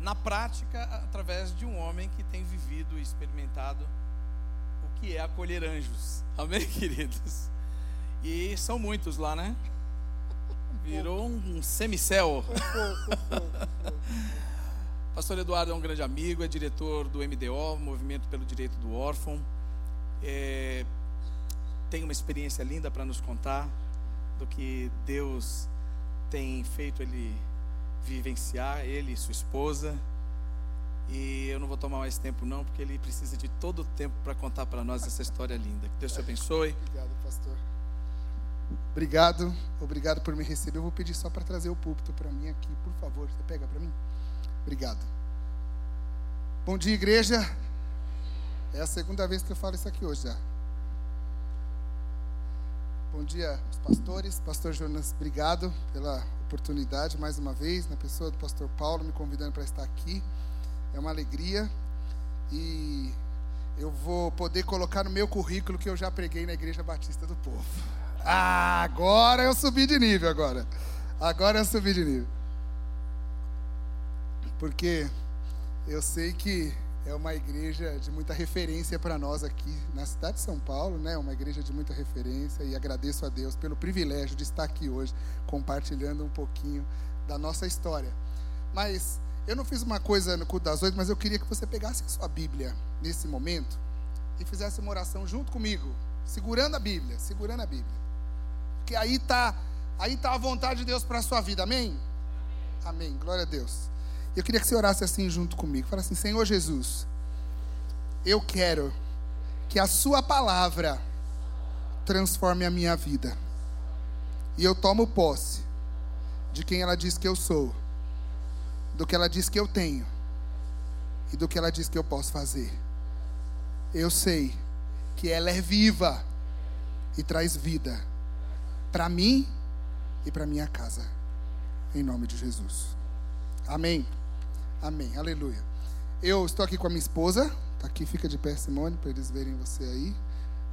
na prática através de um homem que tem vivido e experimentado o que é acolher anjos. Amém, queridos? E são muitos lá, né? Virou um semicel. Pastor Eduardo é um grande amigo, é diretor do MDO, Movimento pelo Direito do Órfão. É, tem uma experiência linda para nos contar do que Deus tem feito ele vivenciar, ele e sua esposa. E eu não vou tomar mais tempo não, porque ele precisa de todo o tempo para contar para nós essa história linda. Que Deus te abençoe. Obrigado, pastor. Obrigado, obrigado por me receber. Eu vou pedir só para trazer o púlpito para mim aqui, por favor. Você pega para mim? Obrigado. Bom dia, igreja. É a segunda vez que eu falo isso aqui hoje já. Bom dia pastores. Pastor Jonas, obrigado pela oportunidade mais uma vez, na pessoa do pastor Paulo me convidando para estar aqui. É uma alegria e eu vou poder colocar no meu currículo que eu já preguei na Igreja Batista do Povo. Ah, agora eu subi de nível agora. Agora eu subi de nível. Porque eu sei que é uma igreja de muita referência para nós aqui na cidade de São Paulo, né? Uma igreja de muita referência e agradeço a Deus pelo privilégio de estar aqui hoje compartilhando um pouquinho da nossa história. Mas eu não fiz uma coisa no culto das oito, mas eu queria que você pegasse a sua Bíblia nesse momento e fizesse uma oração junto comigo, segurando a Bíblia, segurando a Bíblia. Porque aí tá, aí tá a vontade de Deus para a sua vida. Amém? Amém. Glória a Deus. Eu queria que você orasse assim junto comigo. Fala assim: Senhor Jesus, eu quero que a Sua palavra transforme a minha vida. E eu tomo posse de quem ela diz que eu sou, do que ela diz que eu tenho e do que ela diz que eu posso fazer. Eu sei que ela é viva e traz vida para mim e para minha casa. Em nome de Jesus. Amém. Amém. Aleluia. Eu estou aqui com a minha esposa. Tá aqui, fica de pé, Simone, para eles verem você aí.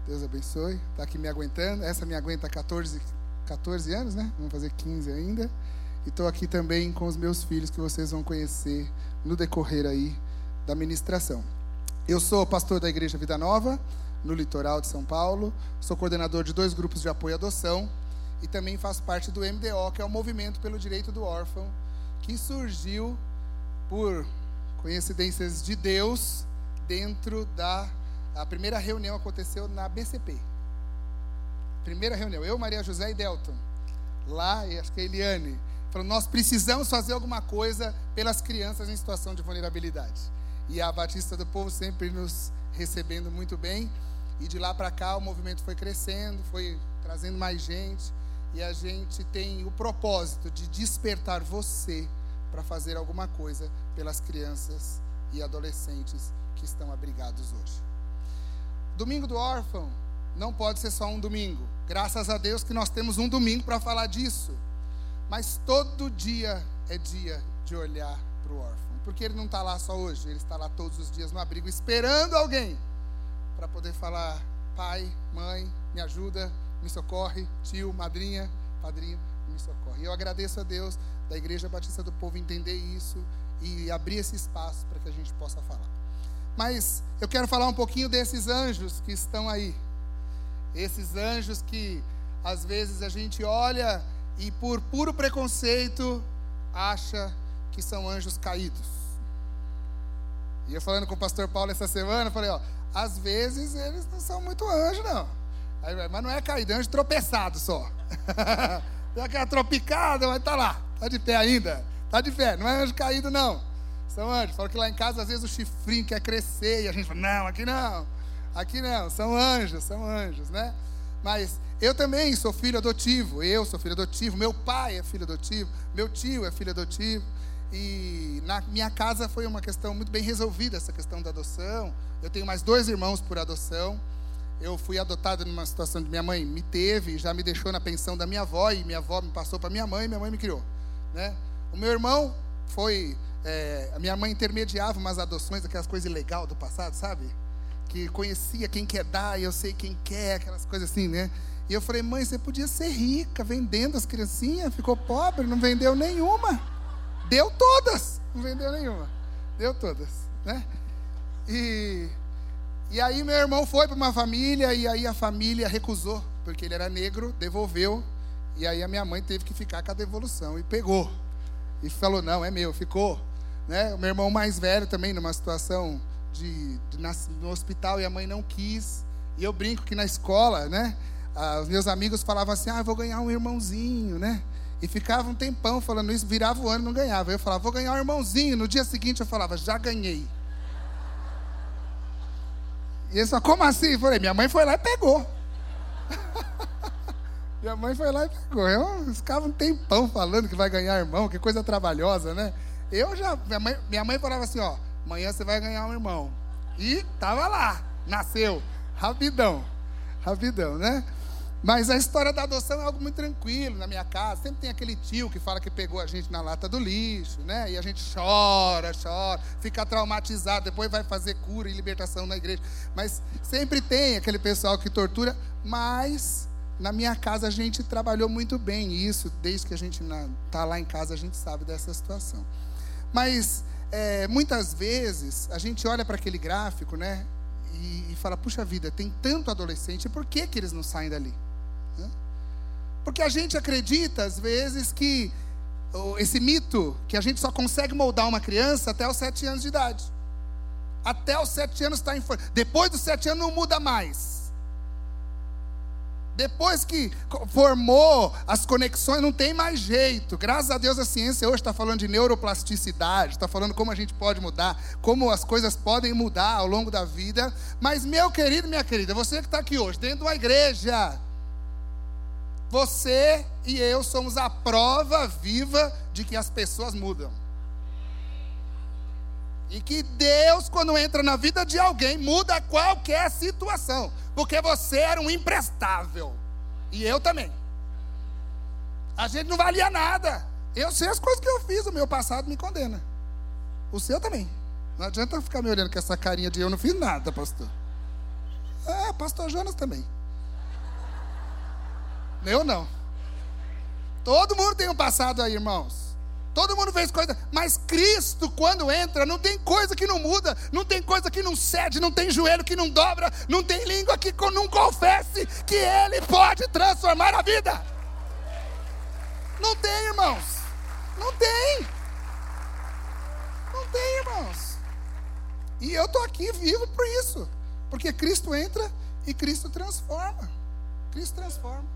Deus abençoe. Está aqui me aguentando. Essa me aguenta 14, 14 anos, né? Vamos fazer 15 ainda. E estou aqui também com os meus filhos que vocês vão conhecer no decorrer aí da ministração. Eu sou pastor da Igreja Vida Nova, no litoral de São Paulo. Sou coordenador de dois grupos de apoio à adoção e também faço parte do MDO, que é o Movimento pelo Direito do Órfão, que surgiu por coincidências de Deus, dentro da. A primeira reunião aconteceu na BCP. Primeira reunião, eu, Maria José e Delton. Lá, e acho que a Eliane. Falou, nós precisamos fazer alguma coisa pelas crianças em situação de vulnerabilidade. E a Batista do Povo sempre nos recebendo muito bem. E de lá para cá o movimento foi crescendo, foi trazendo mais gente. E a gente tem o propósito de despertar você para fazer alguma coisa pelas crianças e adolescentes que estão abrigados hoje. Domingo do órfão não pode ser só um domingo. Graças a Deus que nós temos um domingo para falar disso. Mas todo dia é dia de olhar para o órfão. Porque ele não está lá só hoje, ele está lá todos os dias no abrigo, esperando alguém para poder falar: pai, mãe, me ajuda, me socorre, tio, madrinha, padrinho, me socorre. Eu agradeço a Deus da Igreja Batista do Povo entender isso e abrir esse espaço para que a gente possa falar. Mas eu quero falar um pouquinho desses anjos que estão aí. Esses anjos que às vezes a gente olha e por puro preconceito acha que são anjos caídos. E eu falando com o pastor Paulo essa semana, falei, ó, às vezes eles não são muito anjos, não. Mas não é caído, é anjo tropeçado só. Deu aquela tropicada, mas tá lá. Está de pé ainda? Está de pé. Não é anjo caído, não. São anjos. Fala que lá em casa, às vezes, o chifrinho quer crescer. E a gente fala, não, aqui não. Aqui não. São anjos, são anjos, né? Mas eu também sou filho adotivo. Eu sou filho adotivo. Meu pai é filho adotivo. Meu tio é filho adotivo. E na minha casa foi uma questão muito bem resolvida, essa questão da adoção. Eu tenho mais dois irmãos por adoção. Eu fui adotado numa situação de minha mãe me teve, já me deixou na pensão da minha avó, e minha avó me passou para minha mãe, e minha mãe me criou. Né? O meu irmão foi. É, a minha mãe intermediava umas adoções, aquelas coisas legais do passado, sabe? Que conhecia quem quer dar e eu sei quem quer, aquelas coisas assim, né? E eu falei, mãe, você podia ser rica vendendo as criancinhas, ficou pobre, não vendeu nenhuma. deu todas. Não vendeu nenhuma. Deu todas, né? E, e aí meu irmão foi para uma família e aí a família recusou, porque ele era negro, devolveu. E aí a minha mãe teve que ficar com a devolução e pegou. E falou: "Não, é meu", ficou, né? O meu irmão mais velho também numa situação de, de no hospital e a mãe não quis. E eu brinco que na escola, né? Os meus amigos falavam assim: "Ah, vou ganhar um irmãozinho", né? E ficava um tempão falando isso, virava o ano e não ganhava. Eu falava, vou ganhar um irmãozinho. No dia seguinte eu falava, já ganhei. E ele só, como assim? Eu falei, minha mãe foi lá e pegou. minha mãe foi lá e pegou. Eu ficava um tempão falando que vai ganhar irmão, que coisa trabalhosa, né? Eu já, minha mãe, minha mãe falava assim, ó, amanhã você vai ganhar um irmão. E tava lá, nasceu, rapidão, rapidão, né? Mas a história da adoção é algo muito tranquilo na minha casa. Sempre tem aquele tio que fala que pegou a gente na lata do lixo, né? E a gente chora, chora, fica traumatizado, depois vai fazer cura e libertação na igreja. Mas sempre tem aquele pessoal que tortura, mas na minha casa a gente trabalhou muito bem isso, desde que a gente está lá em casa a gente sabe dessa situação. Mas é, muitas vezes a gente olha para aquele gráfico, né? E, e fala, puxa vida, tem tanto adolescente, por que, que eles não saem dali? Porque a gente acredita, às vezes, que esse mito que a gente só consegue moldar uma criança até os sete anos de idade. Até os sete anos está em Depois dos sete anos não muda mais. Depois que formou as conexões, não tem mais jeito. Graças a Deus a ciência hoje está falando de neuroplasticidade, está falando como a gente pode mudar, como as coisas podem mudar ao longo da vida. Mas, meu querido, minha querida, você que está aqui hoje, dentro de uma igreja, você e eu somos a prova viva de que as pessoas mudam. E que Deus, quando entra na vida de alguém, muda qualquer situação. Porque você era um imprestável. E eu também. A gente não valia nada. Eu sei as coisas que eu fiz, o meu passado me condena. O seu também. Não adianta ficar me olhando com essa carinha de eu não fiz nada, pastor. É, pastor Jonas também. Eu não. Todo mundo tem um passado aí, irmãos. Todo mundo fez coisa, mas Cristo, quando entra, não tem coisa que não muda, não tem coisa que não cede, não tem joelho que não dobra, não tem língua que não confesse que Ele pode transformar a vida. Não tem, irmãos. Não tem. Não tem, irmãos. E eu estou aqui vivo por isso. Porque Cristo entra e Cristo transforma. Cristo transforma.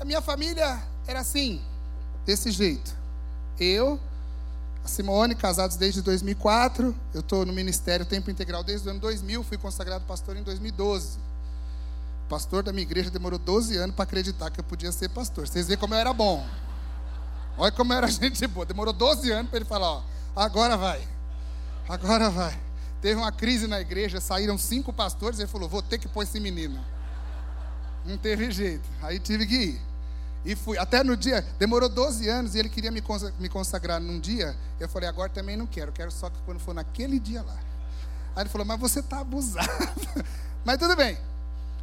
A minha família era assim, desse jeito. Eu, a Simone, casados desde 2004. Eu estou no ministério tempo integral desde o ano 2000. Fui consagrado pastor em 2012. O pastor da minha igreja demorou 12 anos para acreditar que eu podia ser pastor. Vocês veem como eu era bom. Olha como eu era gente boa. Demorou 12 anos para ele falar: ó, agora vai. Agora vai. Teve uma crise na igreja, saíram cinco pastores. Ele falou: vou ter que pôr esse menino. Não teve jeito. Aí tive que ir. E fui. Até no dia, demorou 12 anos e ele queria me consagrar num dia. Eu falei, agora também não quero, quero só que quando for naquele dia lá. Aí ele falou, mas você está abusado. mas tudo bem.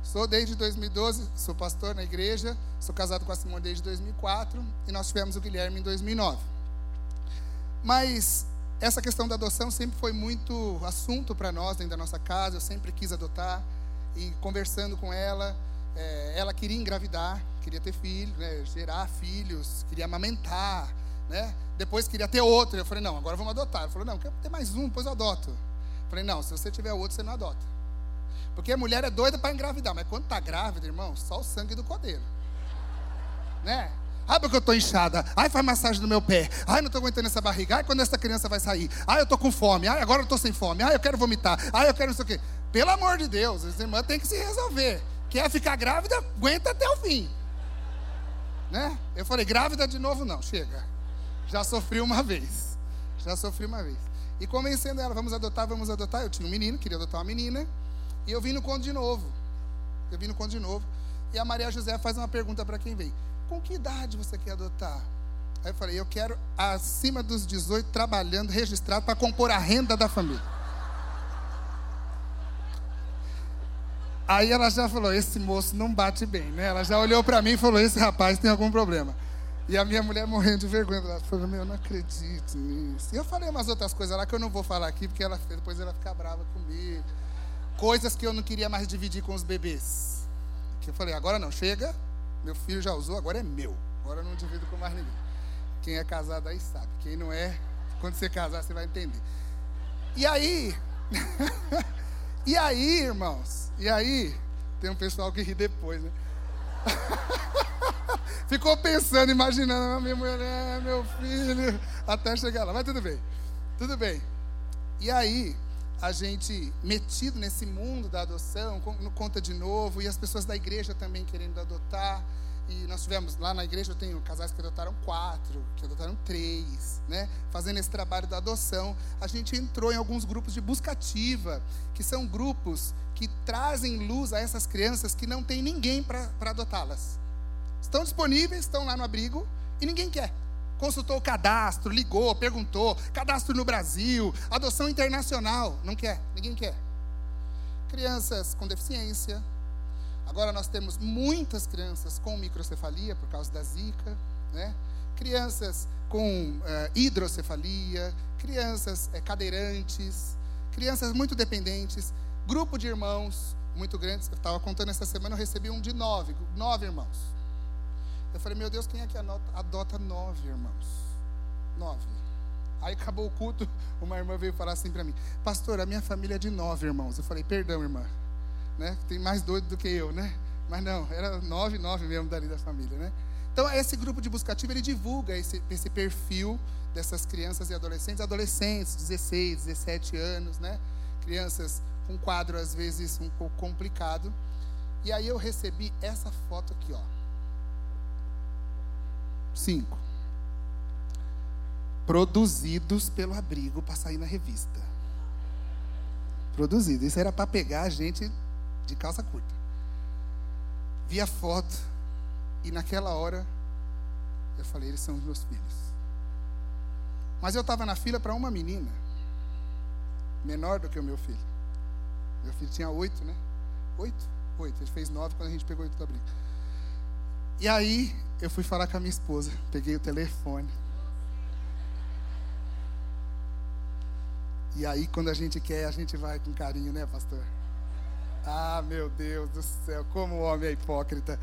Sou desde 2012, sou pastor na igreja, sou casado com a Simone desde 2004 e nós tivemos o Guilherme em 2009. Mas essa questão da adoção sempre foi muito assunto para nós dentro da nossa casa, eu sempre quis adotar e conversando com ela, é, ela queria engravidar, queria ter filhos, né, gerar filhos, queria amamentar, né? Depois queria ter outro. Eu falei, não, agora vamos adotar. Ela falou, não, quero ter mais um, depois eu adoto. Eu falei, não, se você tiver outro, você não adota. Porque a mulher é doida para engravidar, mas quando está grávida, irmão, só o sangue do codeiro. Né? Ah, porque eu estou inchada. Ai, faz massagem no meu pé. Ai, não estou aguentando essa barriga. Ai, quando essa criança vai sair. Ai, eu estou com fome. Ai, agora eu estou sem fome. Ai, eu quero vomitar. Ai, eu quero não sei o quê. Pelo amor de Deus, as irmãs têm que se resolver. Quer ficar grávida, aguenta até o fim. Né? Eu falei, grávida de novo não, chega. Já sofri uma vez. Já sofri uma vez. E convencendo ela, vamos adotar, vamos adotar. Eu tinha um menino, queria adotar uma menina. E eu vim no conto de novo. Eu vim no conto de novo. E a Maria José faz uma pergunta para quem vem: Com que idade você quer adotar? Aí eu falei: Eu quero acima dos 18 trabalhando, registrado para compor a renda da família. Aí ela já falou: esse moço não bate bem, né? Ela já olhou para mim e falou: esse rapaz tem algum problema. E a minha mulher morrendo de vergonha. Ela falou, meu, eu não acredito nisso. E eu falei umas outras coisas lá que eu não vou falar aqui, porque ela, depois ela fica brava comigo. Coisas que eu não queria mais dividir com os bebês. Que eu falei, agora não, chega, meu filho já usou, agora é meu. Agora eu não divido com mais ninguém. Quem é casado aí sabe. Quem não é, quando você casar, você vai entender. E aí, e aí, irmãos, e aí, tem um pessoal que ri depois, né? Ficou pensando, imaginando, minha mulher, meu filho, até chegar lá. Mas tudo bem, tudo bem. E aí, a gente metido nesse mundo da adoção, conta de novo, e as pessoas da igreja também querendo adotar. E nós tivemos lá na igreja, eu tenho casais que adotaram quatro, que adotaram três, né? Fazendo esse trabalho da adoção. A gente entrou em alguns grupos de busca ativa, que são grupos que trazem luz a essas crianças que não tem ninguém para adotá-las. Estão disponíveis, estão lá no abrigo e ninguém quer. Consultou o cadastro, ligou, perguntou, cadastro no Brasil, adoção internacional, não quer, ninguém quer. Crianças com deficiência, Agora nós temos muitas crianças com microcefalia por causa da zika, né? crianças com uh, hidrocefalia, crianças uh, cadeirantes, crianças muito dependentes, grupo de irmãos muito grandes. Eu estava contando essa semana, eu recebi um de nove, nove irmãos. Eu falei, meu Deus, quem é que anota, adota nove irmãos? Nove. Aí acabou o culto, uma irmã veio falar assim para mim, pastor, a minha família é de nove irmãos. Eu falei, perdão, irmã né? Tem mais doido do que eu, né? Mas não, era nove, nove mesmo dali da família, né? Então, esse grupo de buscativo, ele divulga esse, esse perfil dessas crianças e adolescentes, adolescentes, 16, 17 anos, né? Crianças com quadro, às vezes, um pouco complicado. E aí eu recebi essa foto aqui, ó. Cinco. Produzidos pelo abrigo para sair na revista. Produzido. Isso era para pegar a gente de calça curta. Vi a foto e naquela hora eu falei: eles são os meus filhos. Mas eu estava na fila para uma menina, menor do que o meu filho. Meu filho tinha oito, né? Oito? Oito. Ele fez nove quando a gente pegou oito do abrigo. E aí eu fui falar com a minha esposa, peguei o telefone. E aí, quando a gente quer, a gente vai com carinho, né, pastor? Ah, meu Deus do céu, como o homem é hipócrita.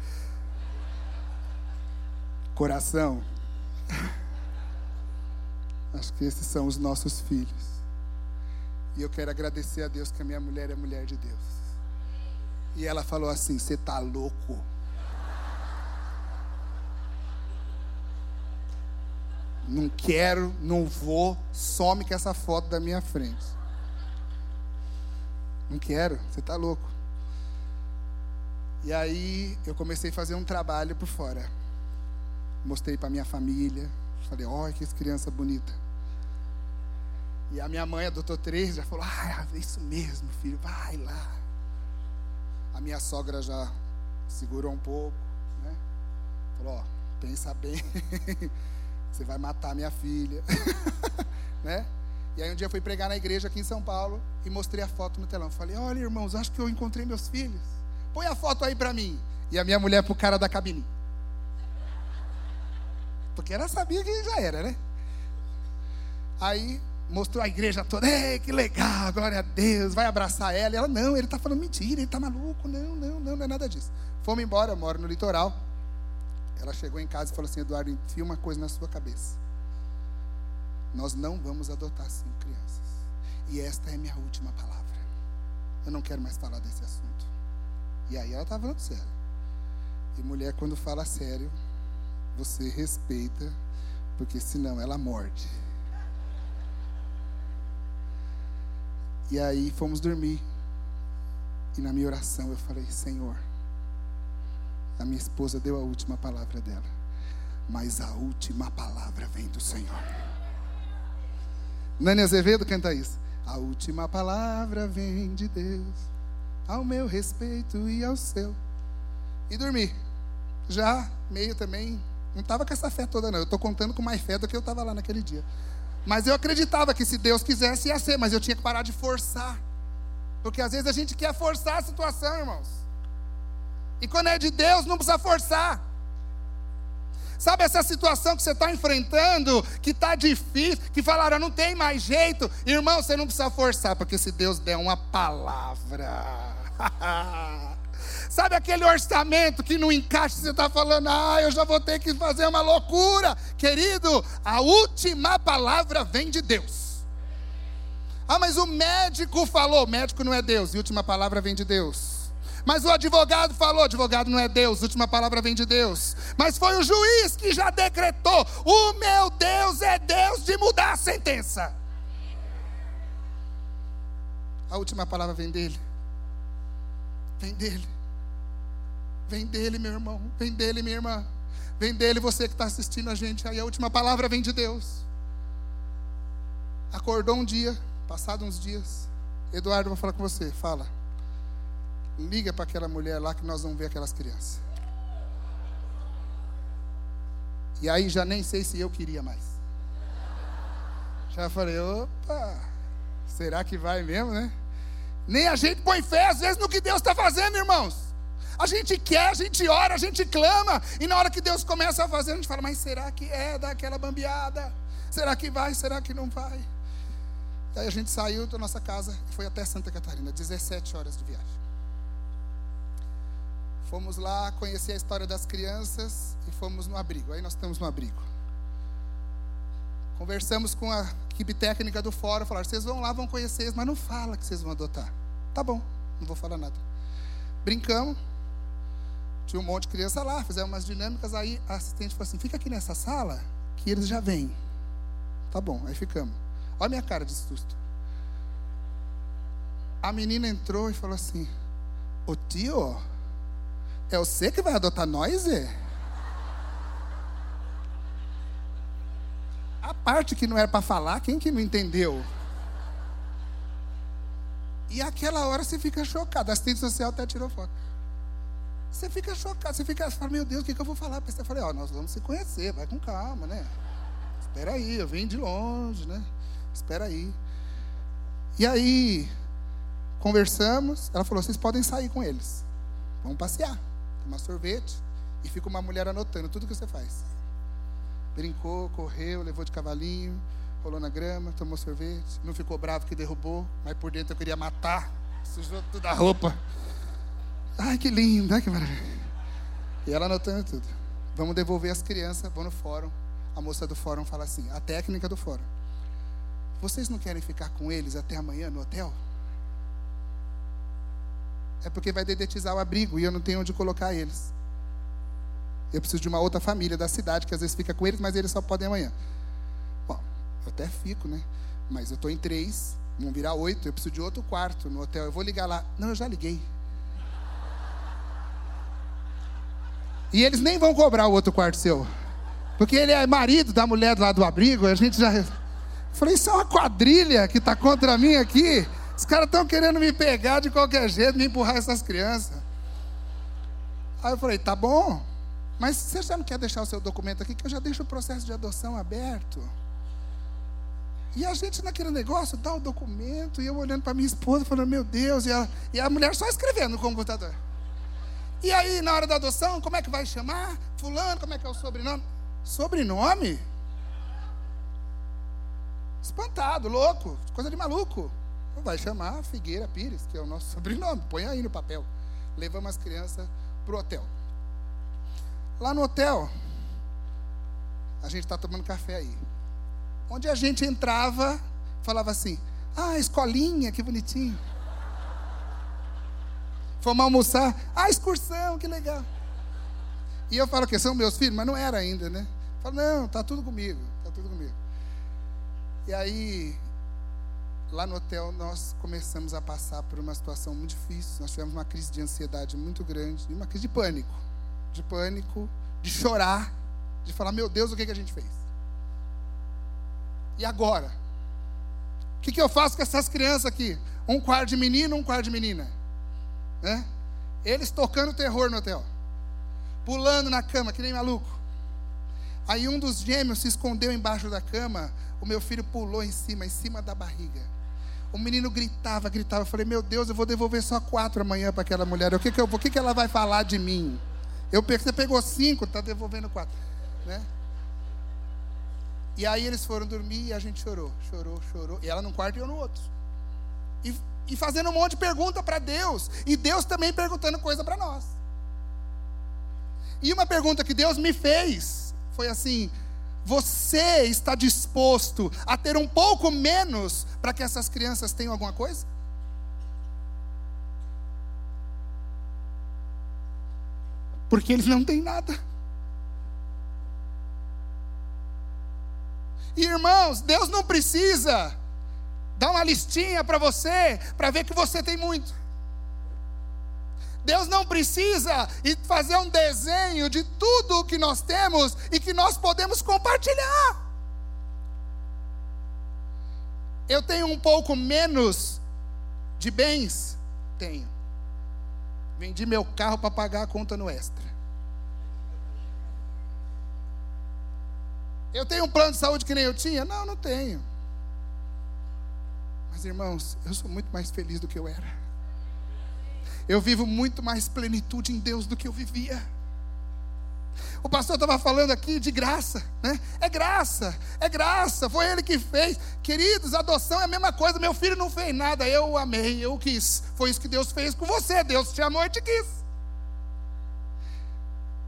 Coração. Acho que esses são os nossos filhos. E eu quero agradecer a Deus que a minha mulher é mulher de Deus. E ela falou assim: Você está louco? Não quero, não vou, some com essa foto da minha frente. Não quero, você está louco. E aí eu comecei a fazer um trabalho por fora. Mostrei para minha família. Falei, olha que criança bonita. E a minha mãe adotou três, já falou, ah, é isso mesmo, filho, vai lá. A minha sogra já segurou um pouco, né? Falou, ó, pensa bem, você vai matar minha filha, né? E aí um dia eu fui pregar na igreja aqui em São Paulo e mostrei a foto no telão. Falei, olha irmãos, acho que eu encontrei meus filhos. Põe a foto aí para mim. E a minha mulher pro cara da cabine. Porque ela sabia que já era, né? Aí mostrou a igreja toda, Ei, que legal, glória a Deus, vai abraçar ela. E ela, não, ele está falando mentira, ele está maluco, não, não, não, não é nada disso. Fomos embora, eu moro no litoral. Ela chegou em casa e falou assim, Eduardo, enfia uma coisa na sua cabeça. Nós não vamos adotar cinco crianças. E esta é minha última palavra. Eu não quero mais falar desse assunto. E aí ela estava falando sério. E mulher, quando fala sério, você respeita, porque senão ela morde. E aí fomos dormir. E na minha oração eu falei: Senhor, a minha esposa deu a última palavra dela, mas a última palavra vem do Senhor. Nani Azevedo canta isso. A última palavra vem de Deus ao meu respeito e ao seu. E dormi. Já meio também, não estava com essa fé toda, não. Eu estou contando com mais fé do que eu estava lá naquele dia. Mas eu acreditava que se Deus quisesse ia ser, mas eu tinha que parar de forçar. Porque às vezes a gente quer forçar a situação, irmãos. E quando é de Deus, não precisa forçar. Sabe essa situação que você está enfrentando, que está difícil, que falaram, não tem mais jeito. Irmão, você não precisa forçar, porque se Deus der uma palavra. Sabe aquele orçamento que não encaixa, você está falando, ah, eu já vou ter que fazer uma loucura. Querido, a última palavra vem de Deus. Ah, mas o médico falou, o médico não é Deus, e a última palavra vem de Deus. Mas o advogado falou, advogado não é Deus, a última palavra vem de Deus. Mas foi o juiz que já decretou: o meu Deus é Deus de mudar a sentença. A última palavra vem dele. Vem dele. Vem dele, meu irmão. Vem dele, minha irmã. Vem dele, você que está assistindo a gente aí. A última palavra vem de Deus. Acordou um dia, passado uns dias. Eduardo, vou falar com você. Fala. Liga para aquela mulher lá que nós vamos ver aquelas crianças. E aí já nem sei se eu queria mais. Já falei, opa, será que vai mesmo, né? Nem a gente põe fé, às vezes, no que Deus está fazendo, irmãos. A gente quer, a gente ora, a gente clama, e na hora que Deus começa a fazer, a gente fala, mas será que é daquela bambeada? Será que vai? Será que não vai? E aí a gente saiu da nossa casa e foi até Santa Catarina, 17 horas de viagem. Fomos lá conhecer a história das crianças e fomos no abrigo. Aí nós estamos no abrigo. Conversamos com a equipe técnica do fórum, falaram: vocês vão lá, vão conhecer, mas não fala que vocês vão adotar. Tá bom, não vou falar nada. Brincamos. Tinha um monte de criança lá, fizemos umas dinâmicas. Aí a assistente falou assim: fica aqui nessa sala que eles já vêm. Tá bom, aí ficamos. Olha a minha cara de susto. A menina entrou e falou assim: Ô tio, é você que vai adotar nós, é? A parte que não era para falar, quem que não entendeu? E aquela hora você fica chocado. A assistente social até tirou foto. Você fica chocado, você fica, você fala, meu Deus, o que, que eu vou falar? Eu falei, ó, oh, nós vamos se conhecer, vai com calma, né? Espera aí, eu vim de longe, né? Espera aí. E aí, conversamos, ela falou, vocês podem sair com eles. Vamos passear tomar sorvete, e fica uma mulher anotando tudo que você faz. Brincou, correu, levou de cavalinho, rolou na grama, tomou sorvete, não ficou bravo que derrubou, mas por dentro eu queria matar, sujou toda a roupa. Ai, que lindo, ai, que maravilha. E ela anotando tudo. Vamos devolver as crianças, vou no fórum. A moça do fórum fala assim, a técnica do fórum. Vocês não querem ficar com eles até amanhã no hotel? É porque vai dedetizar o abrigo e eu não tenho onde colocar eles. Eu preciso de uma outra família da cidade que às vezes fica com eles, mas eles só podem amanhã. Bom, eu até fico, né? Mas eu estou em três, vão virar oito, eu preciso de outro quarto no hotel. Eu vou ligar lá. Não, eu já liguei. E eles nem vão cobrar o outro quarto seu. Porque ele é marido da mulher lá do abrigo, a gente já. Eu falei, isso é uma quadrilha que está contra mim aqui. Os caras estão querendo me pegar de qualquer jeito, me empurrar essas crianças. Aí eu falei, tá bom, mas você já não quer deixar o seu documento aqui, que eu já deixo o processo de adoção aberto. E a gente naquele negócio, dá o documento, e eu olhando para minha esposa, falando, meu Deus, e a, e a mulher só escrevendo no computador. E aí, na hora da adoção, como é que vai chamar? Fulano, como é que é o sobrenome? Sobrenome? Espantado, louco, coisa de maluco. Vai chamar Figueira Pires, que é o nosso sobrenome. Põe aí no papel. Levamos as crianças para o hotel. Lá no hotel, a gente está tomando café aí. Onde a gente entrava, falava assim: Ah, escolinha, que bonitinho. Fomos almoçar. Ah, excursão, que legal. E eu falo que são meus filhos, mas não era ainda, né? Falo, não, tá tudo comigo, tá tudo comigo. E aí lá no hotel nós começamos a passar por uma situação muito difícil. Nós tivemos uma crise de ansiedade muito grande, uma crise de pânico, de pânico, de chorar, de falar: meu Deus, o que, que a gente fez? E agora? O que, que eu faço com essas crianças aqui? Um quarto de menino, um quarto de menina. Né? Eles tocando terror no hotel, pulando na cama, que nem maluco. Aí um dos gêmeos se escondeu embaixo da cama, o meu filho pulou em cima, em cima da barriga. O menino gritava, gritava. Eu falei, meu Deus, eu vou devolver só quatro amanhã para aquela mulher. O que, que, eu, o que, que ela vai falar de mim? Eu você pegou cinco, está devolvendo quatro. né? E aí eles foram dormir e a gente chorou, chorou, chorou. E ela num quarto e eu no outro. E, e fazendo um monte de pergunta para Deus. E Deus também perguntando coisa para nós. E uma pergunta que Deus me fez foi assim: Você está disposto a ter um pouco menos para que essas crianças tenham alguma coisa? Porque eles não têm nada. irmãos, Deus não precisa dar uma listinha para você para ver que você tem muito. Deus não precisa fazer um desenho de tudo o que nós temos e que nós podemos compartilhar. Eu tenho um pouco menos de bens? Tenho. Vendi meu carro para pagar a conta no extra. Eu tenho um plano de saúde que nem eu tinha? Não, não tenho. Mas irmãos, eu sou muito mais feliz do que eu era. Eu vivo muito mais plenitude em Deus do que eu vivia. O pastor estava falando aqui de graça, né? É graça, é graça, foi ele que fez. Queridos, adoção é a mesma coisa. Meu filho não fez nada, eu amei, eu quis. Foi isso que Deus fez com você. Deus te amou e te quis.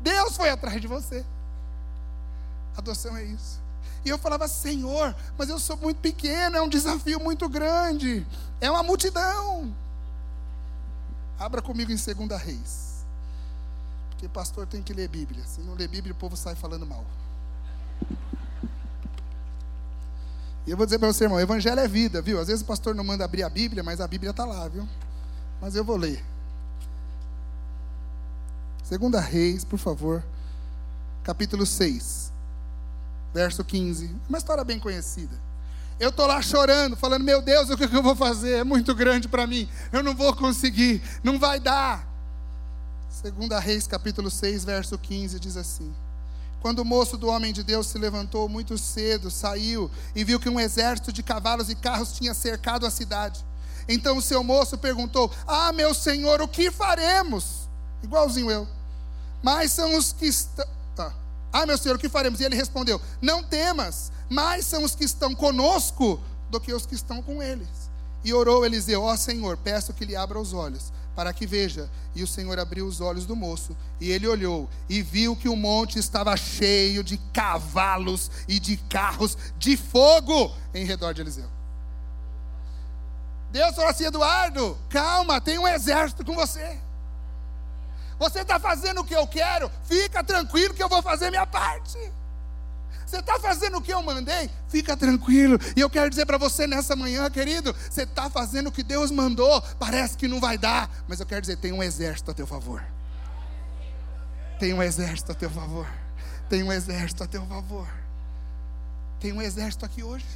Deus foi atrás de você. Adoção é isso. E eu falava, Senhor, mas eu sou muito pequeno, é um desafio muito grande, é uma multidão. Abra comigo em 2 Reis. Porque pastor tem que ler Bíblia. Se não ler Bíblia, o povo sai falando mal. E eu vou dizer para você, irmão, evangelho é vida, viu? Às vezes o pastor não manda abrir a Bíblia, mas a Bíblia está lá, viu? Mas eu vou ler. Segunda Reis, por favor, capítulo 6 verso 15. Uma história bem conhecida. Eu estou lá chorando, falando: Meu Deus, o que eu vou fazer? É muito grande para mim. Eu não vou conseguir, não vai dar. Segunda Reis, capítulo 6, verso 15, diz assim: Quando o moço do homem de Deus se levantou muito cedo, saiu e viu que um exército de cavalos e carros tinha cercado a cidade. Então o seu moço perguntou: Ah, meu senhor, o que faremos? Igualzinho eu. Mas são os que estão. Ah, meu senhor, o que faremos? E ele respondeu: Não temas, mais são os que estão conosco do que os que estão com eles. E orou Eliseu: Ó oh, Senhor, peço que lhe abra os olhos, para que veja. E o Senhor abriu os olhos do moço, e ele olhou e viu que o monte estava cheio de cavalos e de carros de fogo em redor de Eliseu. Deus falou assim: Eduardo, calma, tem um exército com você. Você está fazendo o que eu quero? Fica tranquilo que eu vou fazer minha parte. Você está fazendo o que eu mandei? Fica tranquilo. E eu quero dizer para você nessa manhã, querido, você está fazendo o que Deus mandou. Parece que não vai dar, mas eu quero dizer, tem um exército a teu favor. Tem um exército a teu favor. Tem um exército a teu favor. Tem um exército aqui hoje.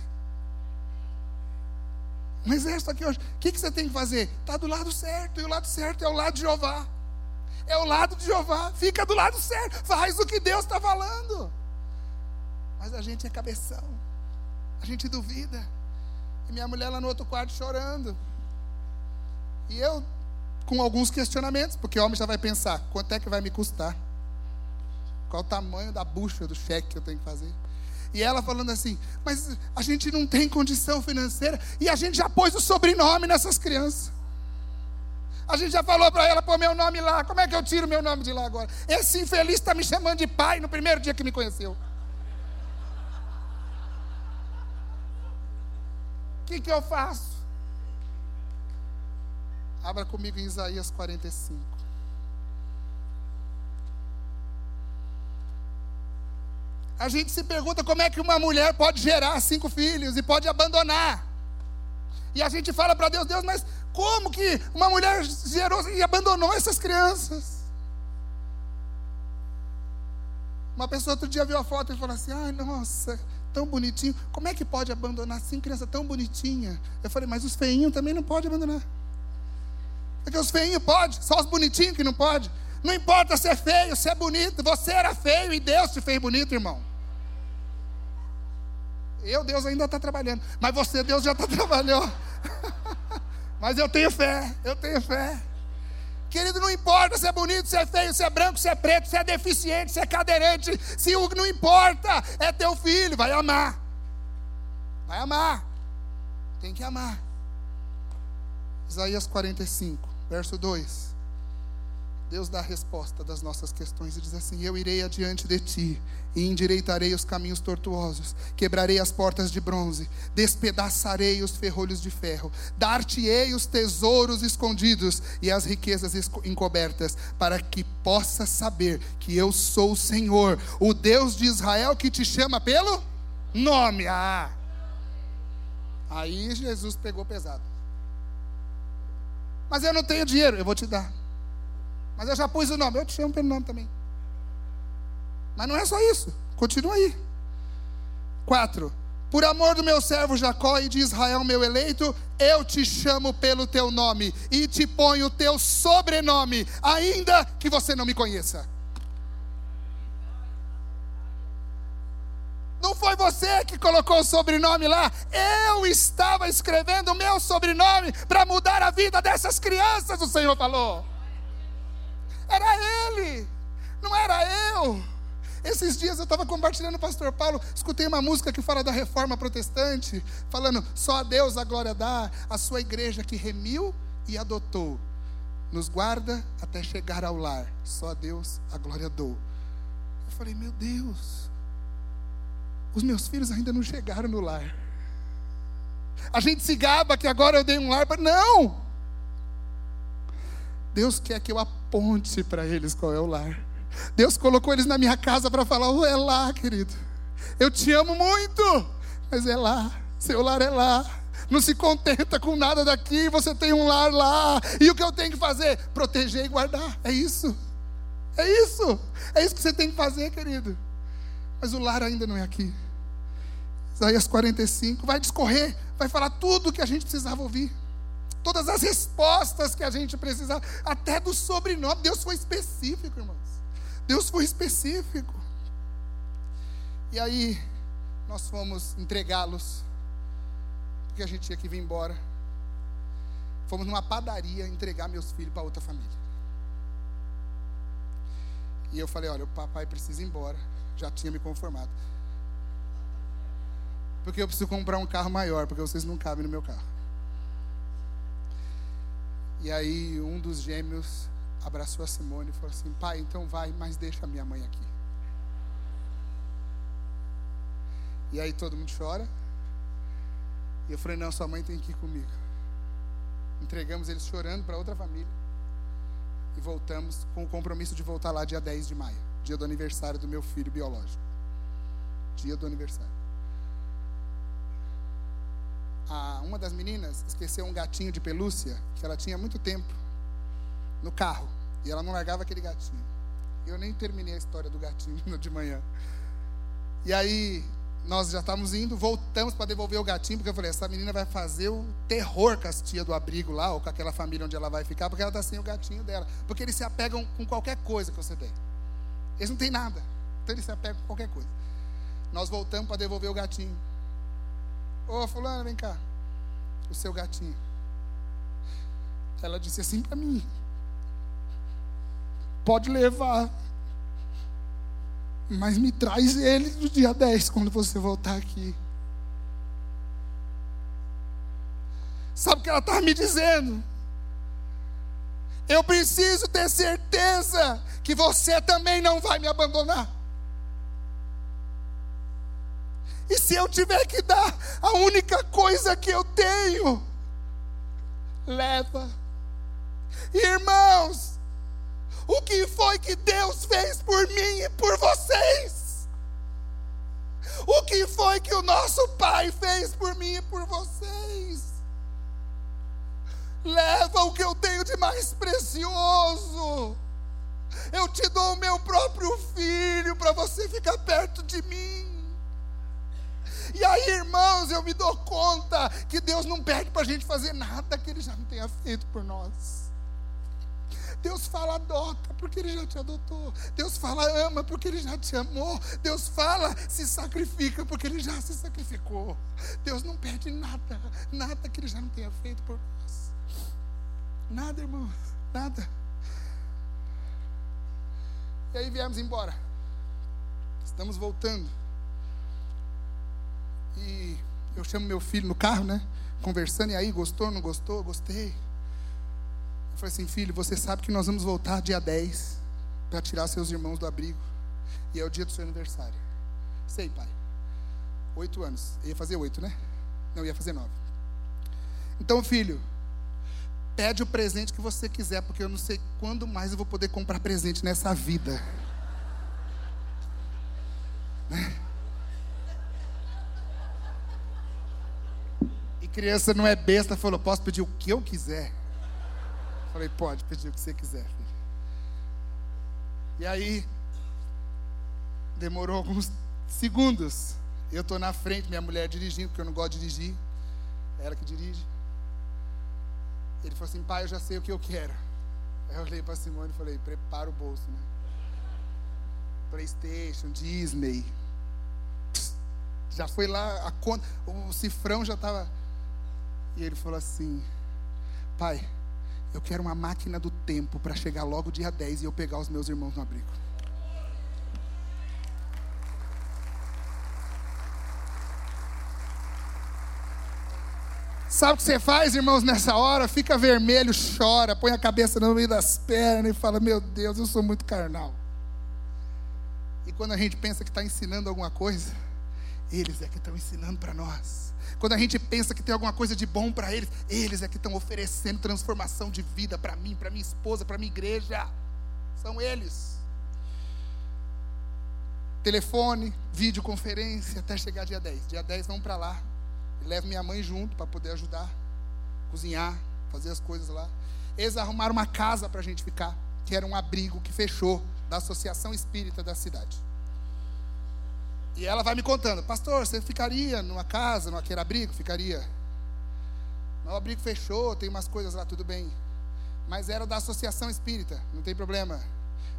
Um exército aqui hoje. O que, que você tem que fazer? Está do lado certo. E o lado certo é o lado de Jeová é o lado de Jeová, fica do lado certo, faz o que Deus está falando. A gente é cabeção, a gente duvida. E minha mulher lá no outro quarto chorando. E eu com alguns questionamentos, porque o homem já vai pensar: quanto é que vai me custar? Qual o tamanho da bucha do cheque que eu tenho que fazer? E ela falando assim: mas a gente não tem condição financeira e a gente já pôs o sobrenome nessas crianças. A gente já falou para ela pôr meu nome lá. Como é que eu tiro meu nome de lá agora? Esse infeliz está me chamando de pai no primeiro dia que me conheceu. Que, que eu faço? Abra comigo em Isaías 45. A gente se pergunta como é que uma mulher pode gerar cinco filhos e pode abandonar. E a gente fala para Deus, Deus, mas como que uma mulher gerou e abandonou essas crianças? Uma pessoa outro dia viu a foto e falou assim: ai, nossa, tão bonitinho. Como é que pode abandonar assim, criança tão bonitinha? Eu falei, mas os feinhos também não pode abandonar. Porque os feinhos pode, só os bonitinhos que não pode. Não importa se é feio, se é bonito, você era feio e Deus te fez bonito, irmão. Eu, Deus ainda está trabalhando, mas você, Deus já está trabalhando. Mas eu tenho fé, eu tenho fé. Querido, não importa se é bonito, se é feio, se é branco, se é preto, se é deficiente, se é cadeirante, se o não importa, é teu filho, vai amar. Vai amar. Tem que amar. Isaías 45, verso 2. Deus dá a resposta das nossas questões e diz assim: Eu irei adiante de ti e endireitarei os caminhos tortuosos, quebrarei as portas de bronze, despedaçarei os ferrolhos de ferro, dar-te-ei os tesouros escondidos e as riquezas encobertas, para que possas saber que eu sou o Senhor, o Deus de Israel que te chama pelo nome. Ah! Aí Jesus pegou pesado. Mas eu não tenho dinheiro, eu vou te dar. Mas eu já pus o nome. Eu te chamo pelo nome também. Mas não é só isso. Continua aí. Quatro. Por amor do meu servo Jacó e de Israel, meu eleito, eu te chamo pelo teu nome e te ponho o teu sobrenome, ainda que você não me conheça. Não foi você que colocou o sobrenome lá. Eu estava escrevendo o meu sobrenome para mudar a vida dessas crianças, o Senhor falou. Era ele, não era eu. Esses dias eu estava compartilhando com o pastor Paulo, escutei uma música que fala da reforma protestante, falando: só a Deus a glória dá, a sua igreja que remiu e adotou, nos guarda até chegar ao lar, só a Deus a glória dou. Eu falei: meu Deus, os meus filhos ainda não chegaram no lar. A gente se gaba que agora eu dei um lar, para não! Deus quer que eu aponte para eles qual é o lar. Deus colocou eles na minha casa para falar: oh, é lá, querido. Eu te amo muito, mas é lá. Seu lar é lá. Não se contenta com nada daqui, você tem um lar lá. E o que eu tenho que fazer? Proteger e guardar. É isso. É isso. É isso que você tem que fazer, querido. Mas o lar ainda não é aqui. Isaías 45 vai discorrer, vai falar tudo o que a gente precisava ouvir todas as respostas que a gente precisava, até do sobrenome. Deus foi específico, irmãos. Deus foi específico. E aí, nós fomos entregá-los, porque a gente tinha que vir embora. Fomos numa padaria entregar meus filhos para outra família. E eu falei: olha, o papai precisa ir embora. Já tinha me conformado. Porque eu preciso comprar um carro maior, porque vocês não cabem no meu carro. E aí um dos gêmeos abraçou a Simone e falou assim: Pai, então vai, mas deixa a minha mãe aqui. E aí todo mundo chora. E eu falei: Não, sua mãe tem que ir comigo. Entregamos eles chorando para outra família. E voltamos com o compromisso de voltar lá dia 10 de maio, dia do aniversário do meu filho biológico. Dia do aniversário a, uma das meninas esqueceu um gatinho de pelúcia que ela tinha há muito tempo no carro. E ela não largava aquele gatinho. Eu nem terminei a história do gatinho de manhã. E aí, nós já estávamos indo, voltamos para devolver o gatinho, porque eu falei: essa menina vai fazer o terror com as tia do abrigo lá, ou com aquela família onde ela vai ficar, porque ela está sem o gatinho dela. Porque eles se apegam com qualquer coisa que você der. Eles não têm nada. Então eles se apegam com qualquer coisa. Nós voltamos para devolver o gatinho. Ô, fulano, vem cá. O seu gatinho. Ela disse assim para mim: Pode levar. Mas me traz ele no dia 10, quando você voltar aqui. Sabe o que ela estava me dizendo? Eu preciso ter certeza que você também não vai me abandonar. E se eu tiver que dar a única coisa que eu tenho, leva. Irmãos, o que foi que Deus fez por mim e por vocês? O que foi que o nosso Pai fez por mim e por vocês? Leva o que eu tenho de mais precioso. Eu te dou o meu próprio filho para você ficar perto de mim. E aí, irmãos, eu me dou conta que Deus não pede para a gente fazer nada que Ele já não tenha feito por nós. Deus fala adota porque Ele já te adotou. Deus fala ama porque Ele já te amou. Deus fala se sacrifica porque Ele já se sacrificou. Deus não pede nada, nada que Ele já não tenha feito por nós. Nada, irmãos, nada. E aí viemos embora. Estamos voltando. E eu chamo meu filho no carro, né? Conversando, e aí, gostou, não gostou? Gostei. Eu falei assim, filho, você sabe que nós vamos voltar dia 10 para tirar seus irmãos do abrigo. E é o dia do seu aniversário. Sei, pai. Oito anos. Eu ia fazer oito, né? Não, ia fazer nove. Então, filho, pede o presente que você quiser, porque eu não sei quando mais eu vou poder comprar presente nessa vida. Né? Criança não é besta, falou: posso pedir o que eu quiser? Falei: pode pedir o que você quiser, filho. E aí, demorou alguns segundos. Eu estou na frente, minha mulher dirigindo, porque eu não gosto de dirigir. É ela que dirige. Ele falou assim: pai, eu já sei o que eu quero. Aí eu olhei para Simone e falei: prepara o bolso, né? PlayStation, Disney. Já foi lá, a conta, o cifrão já estava. E ele falou assim: pai, eu quero uma máquina do tempo para chegar logo dia 10 e eu pegar os meus irmãos no abrigo. Sabe o que você faz, irmãos, nessa hora? Fica vermelho, chora, põe a cabeça no meio das pernas e fala: Meu Deus, eu sou muito carnal. E quando a gente pensa que está ensinando alguma coisa, eles é que estão ensinando para nós. Quando a gente pensa que tem alguma coisa de bom para eles, eles é que estão oferecendo transformação de vida para mim, para minha esposa, para minha igreja. São eles. Telefone, videoconferência, até chegar dia 10. Dia 10 vamos para lá levo minha mãe junto para poder ajudar, cozinhar, fazer as coisas lá. Eles arrumaram uma casa para a gente ficar, que era um abrigo que fechou da Associação Espírita da cidade. E ela vai me contando, pastor, você ficaria numa casa, naquele abrigo? Ficaria. O abrigo fechou, tem umas coisas lá, tudo bem. Mas era da Associação Espírita, não tem problema.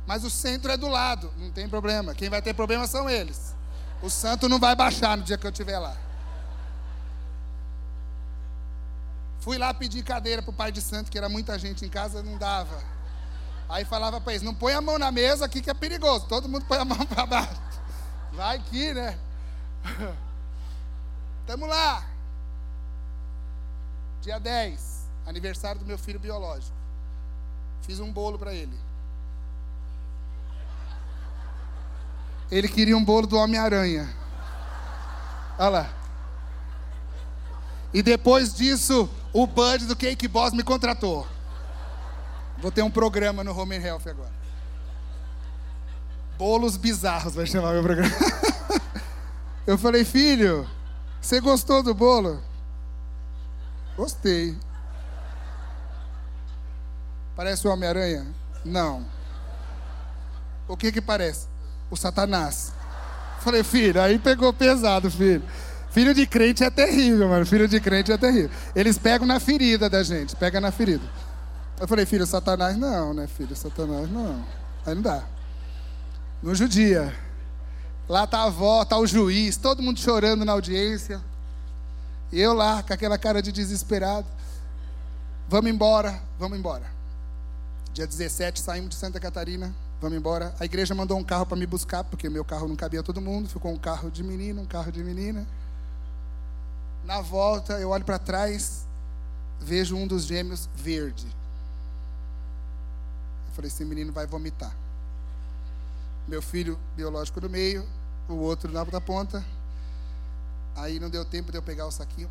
Mas o centro é do lado, não tem problema. Quem vai ter problema são eles. O santo não vai baixar no dia que eu estiver lá. Fui lá pedir cadeira para o pai de santo, que era muita gente em casa, não dava. Aí falava para eles: não põe a mão na mesa aqui que é perigoso. Todo mundo põe a mão para baixo. Vai aqui, né? Tamo lá. Dia 10, aniversário do meu filho biológico. Fiz um bolo para ele. Ele queria um bolo do Homem-Aranha. Olha lá. E depois disso, o Bud do Cake Boss me contratou. Vou ter um programa no Home Health agora. Bolos bizarros vai chamar meu programa. Eu falei, filho, você gostou do bolo? Gostei. Parece o Homem-Aranha? Não. O que que parece? O Satanás. Falei, filho, aí pegou pesado, filho. Filho de crente é terrível, mano. Filho de crente é terrível. Eles pegam na ferida da gente, pega na ferida. Eu falei, filho, Satanás não, né, filho? Satanás não. Aí não dá. No judia. Lá tá a avó, tá o juiz, todo mundo chorando na audiência. E eu lá, com aquela cara de desesperado. Vamos embora, vamos embora. Dia 17 saímos de Santa Catarina, vamos embora. A igreja mandou um carro para me buscar, porque meu carro não cabia todo mundo. Ficou um carro de menino, um carro de menina. Na volta, eu olho para trás, vejo um dos gêmeos verde. Eu falei: esse menino vai vomitar. Meu filho biológico no meio, o outro na outra ponta. Aí não deu tempo de eu pegar o saquinho.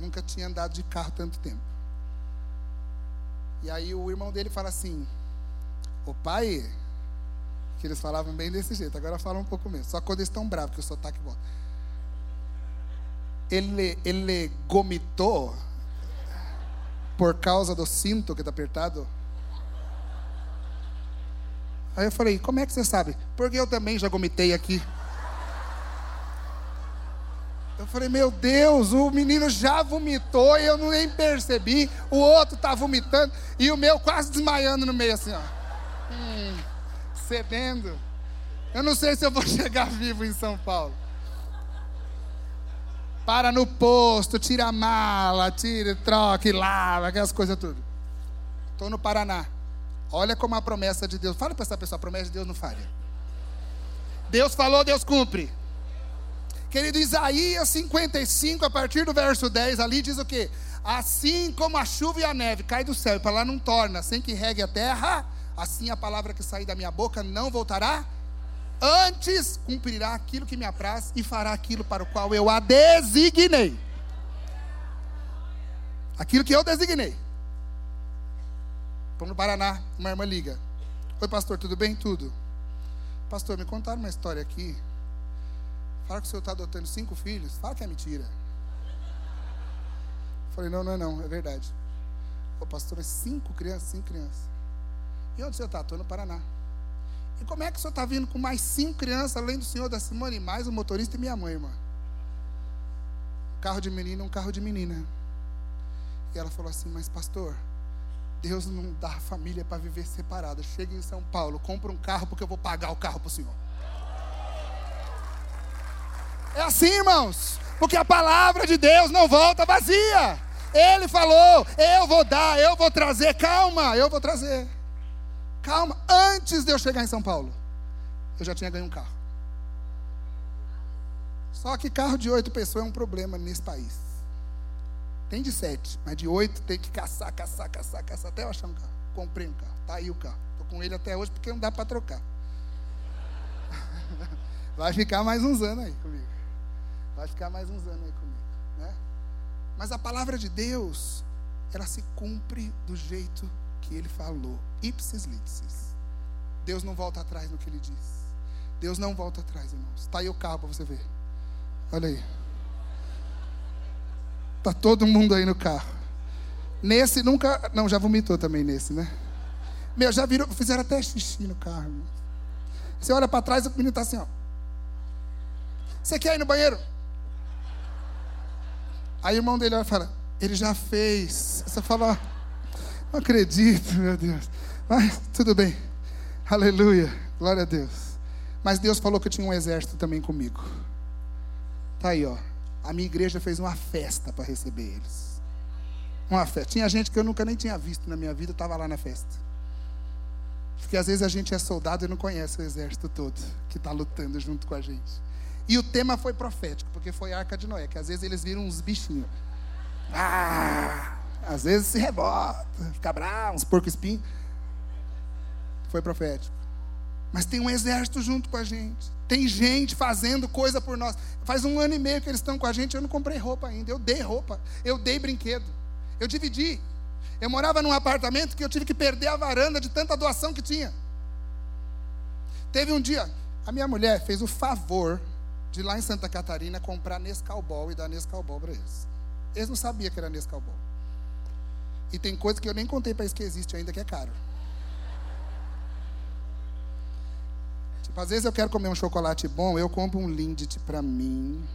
Nunca tinha andado de carro tanto tempo. E aí o irmão dele fala assim: O pai, que eles falavam bem desse jeito, agora falam um pouco mesmo. Só quando eles estão bravos, que o sotaque volta ele, ele gomitou por causa do cinto que está apertado? Aí eu falei, como é que você sabe? Porque eu também já gomitei aqui. Eu falei, meu Deus, o menino já vomitou e eu nem percebi. O outro está vomitando e o meu quase desmaiando no meio assim, ó. Hum, cedendo. Eu não sei se eu vou chegar vivo em São Paulo. Para no posto, tira a mala, tira, troca, lava, aquelas coisas tudo. Estou no Paraná. Olha como a promessa de Deus. Fala para essa pessoa, a promessa de Deus não falha. Deus falou, Deus cumpre. Querido Isaías 55, a partir do verso 10, ali diz o quê? Assim como a chuva e a neve cai do céu e para lá não torna, sem que regue a terra, assim a palavra que sair da minha boca não voltará, antes cumprirá aquilo que me apraz e fará aquilo para o qual eu a designei. Aquilo que eu designei. Vamos no Paraná, uma irmã liga. Oi, pastor, tudo bem? Tudo. Pastor, me contaram uma história aqui. Fala que o senhor está adotando cinco filhos. Fala que é mentira. Falei, não, não é não, é verdade. Ô pastor, é cinco crianças, cinco crianças. E onde o senhor está? Estou no Paraná. E como é que o senhor está vindo com mais cinco crianças, além do senhor da Simone, mais o motorista e minha mãe, irmã? Um carro de menino, um carro de menina. E ela falou assim, mas pastor, Deus não dá família para viver separada. Chega em São Paulo, compra um carro porque eu vou pagar o carro para o senhor. É assim, irmãos. Porque a palavra de Deus não volta vazia. Ele falou: Eu vou dar, eu vou trazer. Calma, eu vou trazer. Calma. Antes de eu chegar em São Paulo, eu já tinha ganho um carro. Só que carro de oito pessoas é um problema nesse país. Tem de sete, mas de oito tem que caçar, caçar, caçar, caçar até eu achar um carro. Comprei um carro. Tá aí o carro. Estou com ele até hoje porque não dá para trocar. Vai ficar mais uns anos aí comigo. Vai ficar mais uns anos aí comigo, né? Mas a palavra de Deus, ela se cumpre do jeito que ele falou. Ipsis litsis. Deus não volta atrás no que ele diz. Deus não volta atrás, irmãos. Está aí o carro para você ver. Olha aí. Tá todo mundo aí no carro. Nesse nunca. Não, já vomitou também nesse, né? Meu, já viram, fizeram até xixi no carro. Você olha para trás, o menino está assim, ó. Você quer ir no banheiro? Aí o irmão dele vai falar, ele já fez. Você fala, não acredito, meu Deus. Mas tudo bem. Aleluia. Glória a Deus. Mas Deus falou que eu tinha um exército também comigo. Tá aí, ó. A minha igreja fez uma festa para receber eles. Uma festa. Tinha gente que eu nunca nem tinha visto na minha vida, estava lá na festa. Porque às vezes a gente é soldado e não conhece o exército todo que está lutando junto com a gente. E o tema foi profético, porque foi a arca de Noé, que às vezes eles viram uns bichinhos. Ah, às vezes se rebota, fica bravo, uns porco espinho. Foi profético. Mas tem um exército junto com a gente. Tem gente fazendo coisa por nós. Faz um ano e meio que eles estão com a gente, eu não comprei roupa ainda. Eu dei roupa, eu dei brinquedo. Eu dividi. Eu morava num apartamento que eu tive que perder a varanda de tanta doação que tinha. Teve um dia, a minha mulher fez o favor de lá em Santa Catarina comprar Nescau Ball e dar Nescau Ball para eles. Eles não sabiam que era Nescau Ball. E tem coisa que eu nem contei para eles que existe ainda que é caro. Tipo, às vezes eu quero comer um chocolate bom, eu compro um Lindt para mim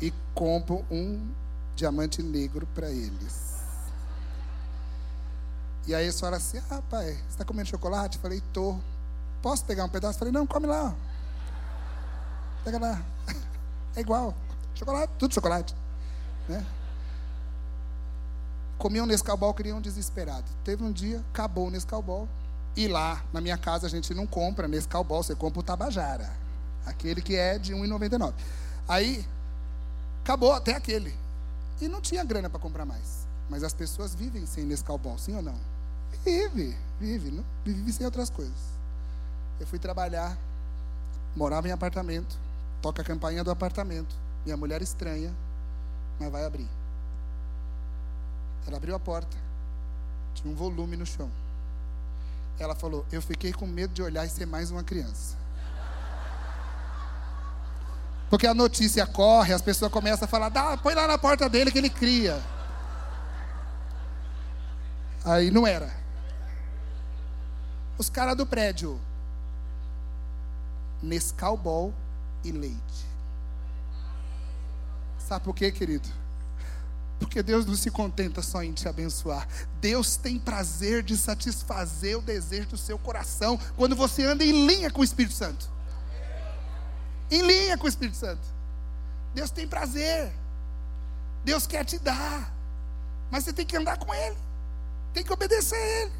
e compro um diamante negro para eles. E aí a senhora assim, ah, pai, você está comendo chocolate? Eu falei, tô. Posso pegar um pedaço? Eu falei, não, come lá. Pega lá. É igual. Chocolate, tudo chocolate. Né? Comiam um Nescau queriam um desesperado. Teve um dia, acabou o Nescau E lá, na minha casa, a gente não compra Nescau você compra o Tabajara. Aquele que é de R$1,99. Aí, acabou até aquele. E não tinha grana para comprar mais. Mas as pessoas vivem sem Nescau sim ou não? Vive, vive. Não, vive sem outras coisas. Eu fui trabalhar, morava em apartamento. Toca a campainha do apartamento. Minha mulher estranha, mas vai abrir. Ela abriu a porta. Tinha um volume no chão. Ela falou: Eu fiquei com medo de olhar e ser mais uma criança. Porque a notícia corre, as pessoas começam a falar: Dá, põe lá na porta dele que ele cria. Aí não era. Os caras do prédio. Nescau Ball e leite. Sabe por quê, querido? Porque Deus não se contenta só em te abençoar. Deus tem prazer de satisfazer o desejo do seu coração quando você anda em linha com o Espírito Santo. Em linha com o Espírito Santo. Deus tem prazer. Deus quer te dar. Mas você tem que andar com Ele. Tem que obedecer a Ele.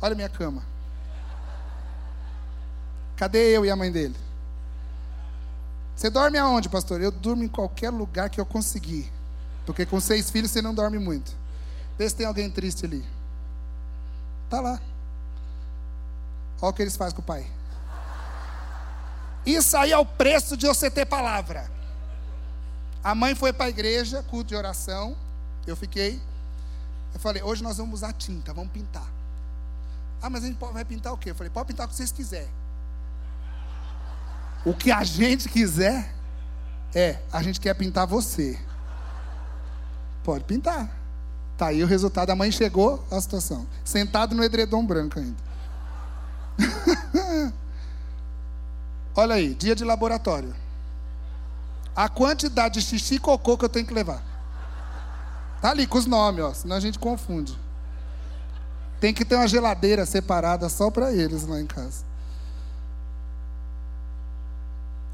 Olha minha cama. Cadê eu e a mãe dele? Você dorme aonde, pastor? Eu durmo em qualquer lugar que eu conseguir. Porque com seis filhos você não dorme muito. Vê se tem alguém triste ali. Tá lá. Olha o que eles fazem com o pai. Isso aí é o preço de você ter palavra. A mãe foi para a igreja, culto de oração. Eu fiquei. Eu falei, hoje nós vamos usar tinta, vamos pintar. Ah, mas a gente vai pintar o quê? Eu falei, pode pintar o que vocês quiserem. O que a gente quiser é, a gente quer pintar você. Pode pintar. Tá aí o resultado. A mãe chegou à situação. Sentado no edredom branco ainda. Olha aí, dia de laboratório. A quantidade de xixi e cocô que eu tenho que levar. Tá ali com os nomes, ó, senão a gente confunde. Tem que ter uma geladeira separada só para eles lá em casa.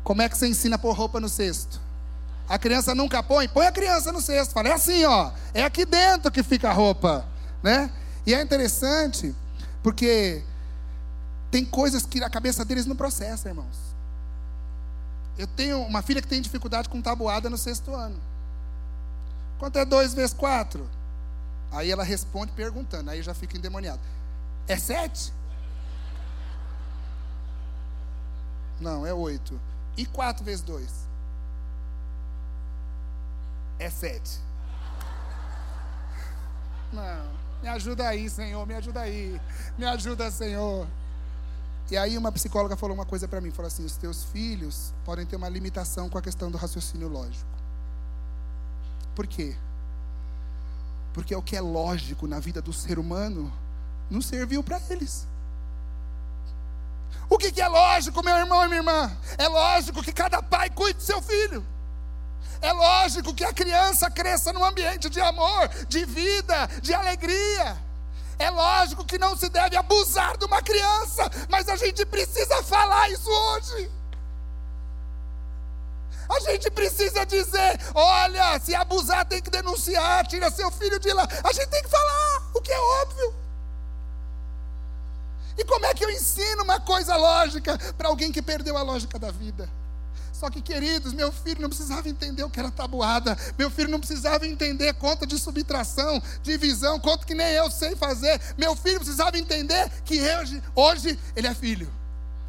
Como é que você ensina a pôr roupa no cesto? A criança nunca põe? Põe a criança no cesto. Fala, é assim, ó. É aqui dentro que fica a roupa, né? E é interessante porque tem coisas que a cabeça deles não processa, irmãos. Eu tenho uma filha que tem dificuldade com tabuada no sexto ano. Quanto é dois vezes quatro? Aí ela responde perguntando, aí já fica endemoniado. É sete? Não, é oito. E quatro vezes dois? É sete. Não, me ajuda aí, Senhor, me ajuda aí. Me ajuda, Senhor. E aí uma psicóloga falou uma coisa para mim, falou assim: os teus filhos podem ter uma limitação com a questão do raciocínio lógico. Por quê? Porque o que é lógico na vida do ser humano não serviu para eles. O que, que é lógico, meu irmão e minha irmã? É lógico que cada pai cuide do seu filho. É lógico que a criança cresça num ambiente de amor, de vida, de alegria. É lógico que não se deve abusar de uma criança, mas a gente precisa falar isso hoje. A gente precisa dizer: olha, se abusar tem que denunciar, tira seu filho de lá. A gente tem que falar, o que é óbvio. E como é que eu ensino uma coisa lógica para alguém que perdeu a lógica da vida? Só que, queridos, meu filho não precisava entender o que era tabuada, meu filho não precisava entender conta de subtração, divisão, conta que nem eu sei fazer. Meu filho precisava entender que hoje, hoje ele é filho,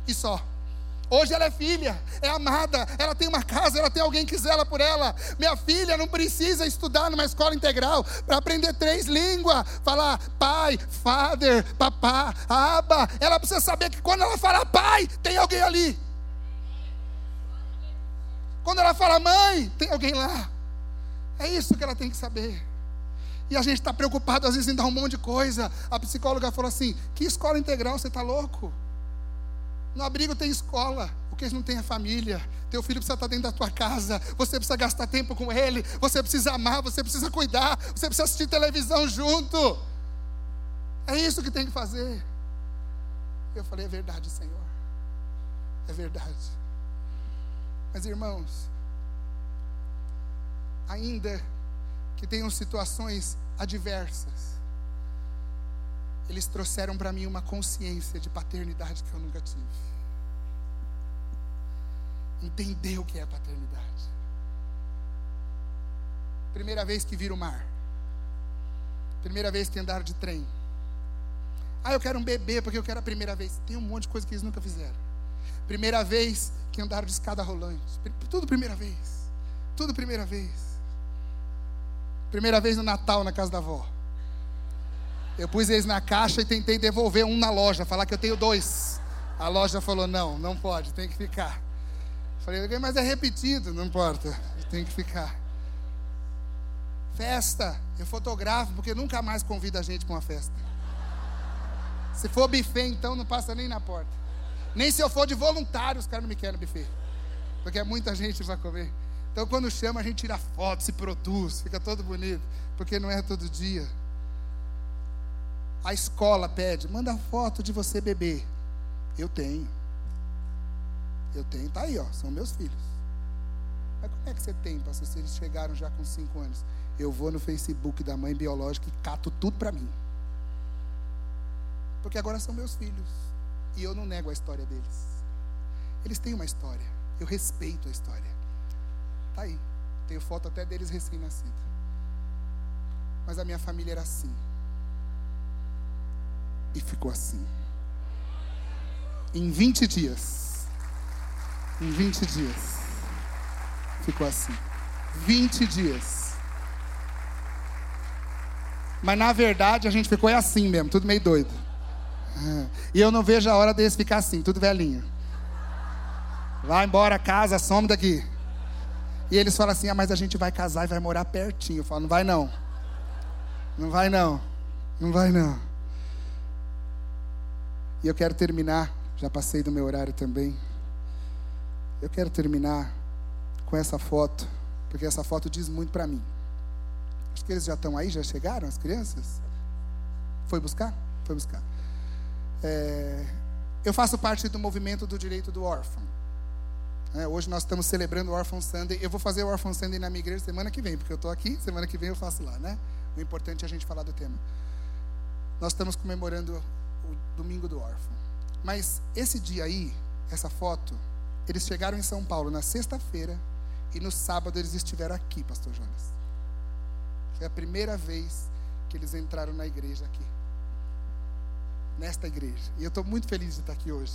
e só. Hoje ela é filha, é amada, ela tem uma casa, ela tem alguém que zela por ela. Minha filha não precisa estudar numa escola integral para aprender três línguas, falar pai, father, papá, aba. Ela precisa saber que quando ela falar pai, tem alguém ali. Quando ela fala mãe, tem alguém lá. É isso que ela tem que saber. E a gente está preocupado às vezes em dar um monte de coisa. A psicóloga falou assim: que escola integral? Você está louco? No abrigo tem escola, o que eles não têm é família. Teu filho precisa estar dentro da tua casa, você precisa gastar tempo com ele, você precisa amar, você precisa cuidar, você precisa assistir televisão junto. É isso que tem que fazer. Eu falei, é verdade, Senhor. É verdade. Mas irmãos, ainda que tenham situações adversas, eles trouxeram para mim uma consciência de paternidade que eu nunca tive. Entender o que é paternidade. Primeira vez que viram o mar. Primeira vez que andaram de trem. Ah, eu quero um bebê porque eu quero a primeira vez. Tem um monte de coisa que eles nunca fizeram. Primeira vez que andaram de escada rolante. Tudo primeira vez. Tudo primeira vez. Primeira vez no Natal na casa da avó. Eu pus eles na caixa e tentei devolver um na loja, falar que eu tenho dois. A loja falou: não, não pode, tem que ficar. Falei, mas é repetido, não importa, tem que ficar. Festa, eu fotografo, porque nunca mais convido a gente para uma festa. Se for buffet, então não passa nem na porta. Nem se eu for de voluntário, os caras não me querem buffet. Porque é muita gente para comer. Então quando chama, a gente tira foto, se produz, fica todo bonito. Porque não é todo dia. A escola pede, manda foto de você bebê. Eu tenho. Eu tenho, tá aí, ó, são meus filhos. Mas como é que você tem, pastor, se eles chegaram já com cinco anos? Eu vou no Facebook da mãe biológica e cato tudo para mim. Porque agora são meus filhos. E eu não nego a história deles. Eles têm uma história. Eu respeito a história. Tá aí. Tenho foto até deles recém-nascidos. Mas a minha família era assim. E ficou assim. Em 20 dias. Em 20 dias. Ficou assim. 20 dias. Mas na verdade a gente ficou assim mesmo, tudo meio doido. E eu não vejo a hora deles ficar assim, tudo velhinho. Vai embora, casa, some daqui. E eles falam assim: ah, mas a gente vai casar e vai morar pertinho. Eu falo: não vai não. Não vai não. Não vai não. E eu quero terminar, já passei do meu horário também. Eu quero terminar com essa foto, porque essa foto diz muito para mim. Acho que eles já estão aí, já chegaram, as crianças? Foi buscar? Foi buscar. É, eu faço parte do movimento do direito do órfão. É, hoje nós estamos celebrando o Orphan Sunday. Eu vou fazer o Orphan Sunday na minha igreja semana que vem, porque eu estou aqui, semana que vem eu faço lá, né? O importante é a gente falar do tema. Nós estamos comemorando o domingo do órfão. Mas esse dia aí, essa foto, eles chegaram em São Paulo na sexta-feira e no sábado eles estiveram aqui, pastor Jonas. Foi a primeira vez que eles entraram na igreja aqui. Nesta igreja. E eu estou muito feliz de estar aqui hoje.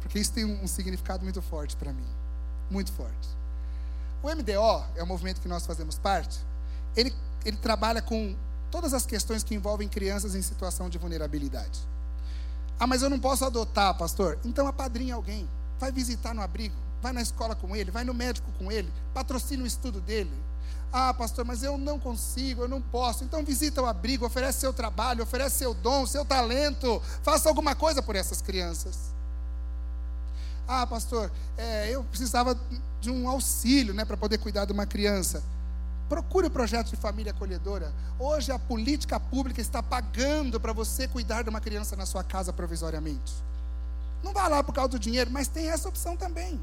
Porque isso tem um, significado muito forte para mim muito forte. O MDO é o movimento que nós fazemos parte. Ele, ele trabalha com todas as questões que envolvem crianças em situação de vulnerabilidade. Ah, mas eu não posso adotar, pastor. Então apadrinha alguém. Vai visitar no abrigo. Vai na escola com ele. Vai no médico com ele. Patrocina o estudo dele. Ah, pastor, mas eu não consigo, eu não posso. Então visita o abrigo, oferece seu trabalho, oferece seu dom, seu talento. Faça alguma coisa por essas crianças. Ah, pastor, é, eu precisava de um auxílio né, para poder cuidar de uma criança. Procure o projeto de família acolhedora. Hoje a política pública está pagando para você cuidar de uma criança na sua casa provisoriamente. Não vá lá por causa do dinheiro, mas tem essa opção também.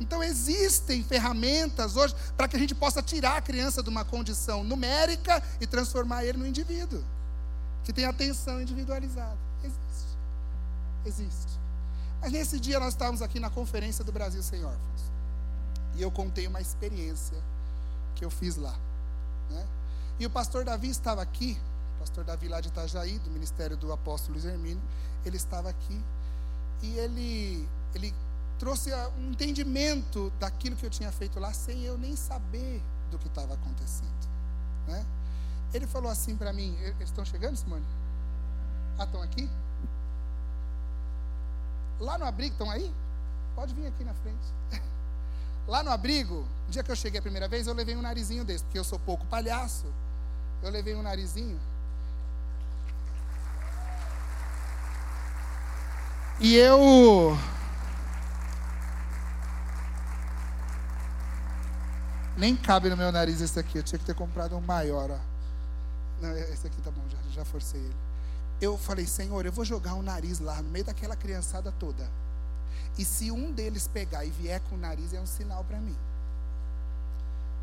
Então existem ferramentas hoje para que a gente possa tirar a criança de uma condição numérica e transformar ele no indivíduo que tem atenção individualizada. Existe. Existe. Mas nesse dia nós estávamos aqui na Conferência do Brasil Sem Órfãos. E eu contei uma experiência que eu fiz lá. Né? E o pastor Davi estava aqui, o pastor Davi lá de Itajaí, do Ministério do Apóstolo Luiz Hermínio, ele estava aqui e ele, ele trouxe um entendimento daquilo que eu tinha feito lá, sem eu nem saber do que estava acontecendo. Né? Ele falou assim para mim: Eles estão chegando, Simone? Ah, estão aqui? Lá no abrigo, estão aí? Pode vir aqui na frente. Lá no abrigo, no dia que eu cheguei a primeira vez, eu levei um narizinho desse, porque eu sou pouco palhaço. Eu levei um narizinho. E eu. Nem cabe no meu nariz esse aqui. Eu tinha que ter comprado um maior. Ó. Não, esse aqui tá bom, já, já forcei ele eu falei, Senhor, eu vou jogar um nariz lá no meio daquela criançada toda. E se um deles pegar e vier com o nariz, é um sinal para mim.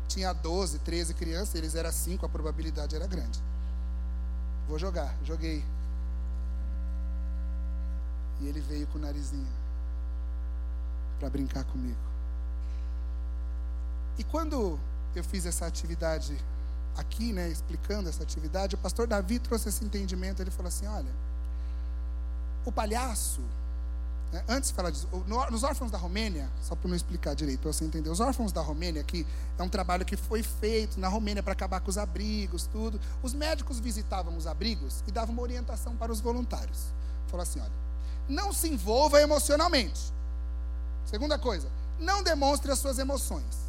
Tinha 12, 13 crianças, eles eram 5, a probabilidade era grande. Vou jogar, joguei. E ele veio com o narizinho para brincar comigo. E quando eu fiz essa atividade aqui, né, explicando essa atividade, o pastor Davi trouxe esse entendimento. Ele falou assim: olha, o palhaço, né, antes de falar disso, nos órfãos da Romênia, só para não explicar direito, para você entender, os órfãos da Romênia aqui é um trabalho que foi feito na Romênia para acabar com os abrigos, tudo. Os médicos visitavam os abrigos e davam uma orientação para os voluntários. Falou assim: olha, não se envolva emocionalmente. Segunda coisa, não demonstre as suas emoções.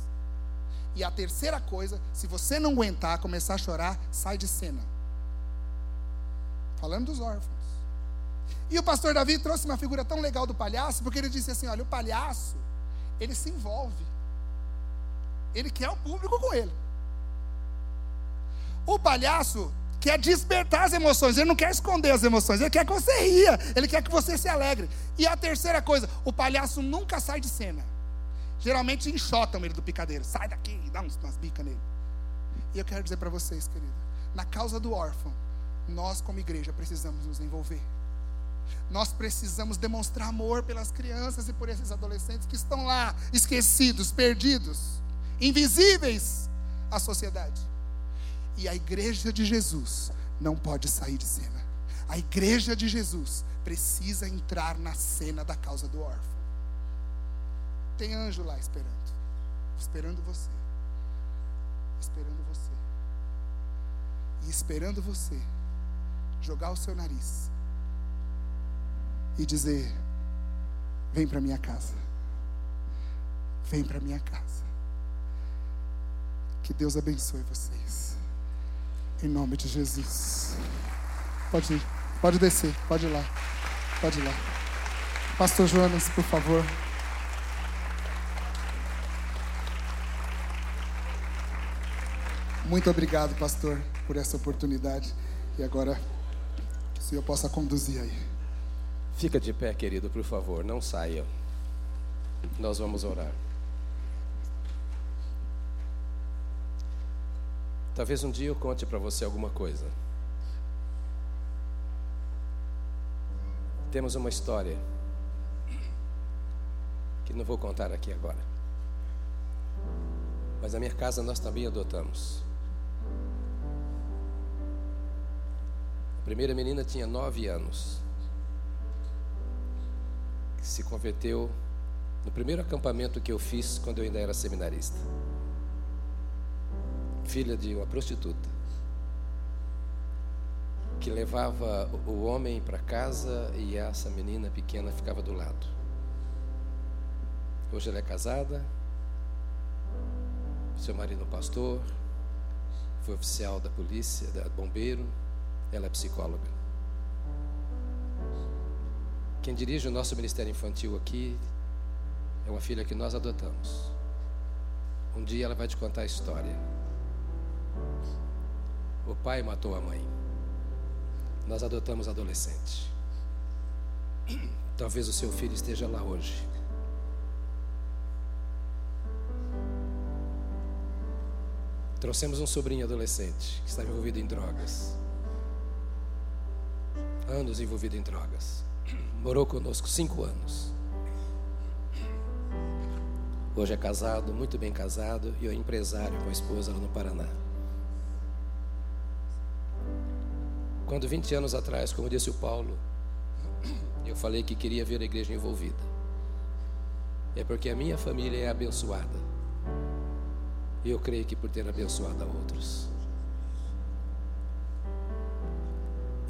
E a terceira coisa, se você não aguentar, começar a chorar, sai de cena. Falando dos órfãos. E o pastor Davi trouxe uma figura tão legal do palhaço, porque ele disse assim: olha, o palhaço, ele se envolve. Ele quer o público com ele. O palhaço quer despertar as emoções, ele não quer esconder as emoções, ele quer que você ria, ele quer que você se alegre. E a terceira coisa, o palhaço nunca sai de cena. Geralmente enxotam ele do picadeiro. Sai daqui e dá umas bicas nele. E eu quero dizer para vocês, querido, na causa do órfão, nós como igreja precisamos nos envolver. Nós precisamos demonstrar amor pelas crianças e por esses adolescentes que estão lá, esquecidos, perdidos, invisíveis à sociedade. E a igreja de Jesus não pode sair de cena. A igreja de Jesus precisa entrar na cena da causa do órfão. Tem anjo lá esperando, esperando você, esperando você, e esperando você jogar o seu nariz e dizer: Vem para minha casa. Vem para minha casa. Que Deus abençoe vocês. Em nome de Jesus. Pode ir, pode descer, pode ir lá. Pode ir lá. Pastor Jonas, por favor. Muito obrigado, pastor, por essa oportunidade. E agora, o senhor possa conduzir aí. Fica de pé, querido, por favor, não saia. Nós vamos orar. Talvez um dia eu conte para você alguma coisa. Temos uma história que não vou contar aqui agora. Mas na minha casa nós também adotamos. A primeira menina tinha nove anos se converteu no primeiro acampamento que eu fiz quando eu ainda era seminarista. Filha de uma prostituta que levava o homem para casa e essa menina pequena ficava do lado. Hoje ela é casada, seu marido é pastor, foi oficial da polícia, da bombeiro, ela é psicóloga. Quem dirige o nosso ministério infantil aqui é uma filha que nós adotamos. Um dia ela vai te contar a história. O pai matou a mãe. Nós adotamos adolescente. Talvez o seu filho esteja lá hoje. Trouxemos um sobrinho adolescente que estava envolvido em drogas. Anos envolvido em drogas. Morou conosco cinco anos. Hoje é casado, muito bem casado, e é empresário com a esposa lá no Paraná. Quando 20 anos atrás, como disse o Paulo, eu falei que queria ver a igreja envolvida. É porque a minha família é abençoada. E eu creio que por ter abençoado a outros.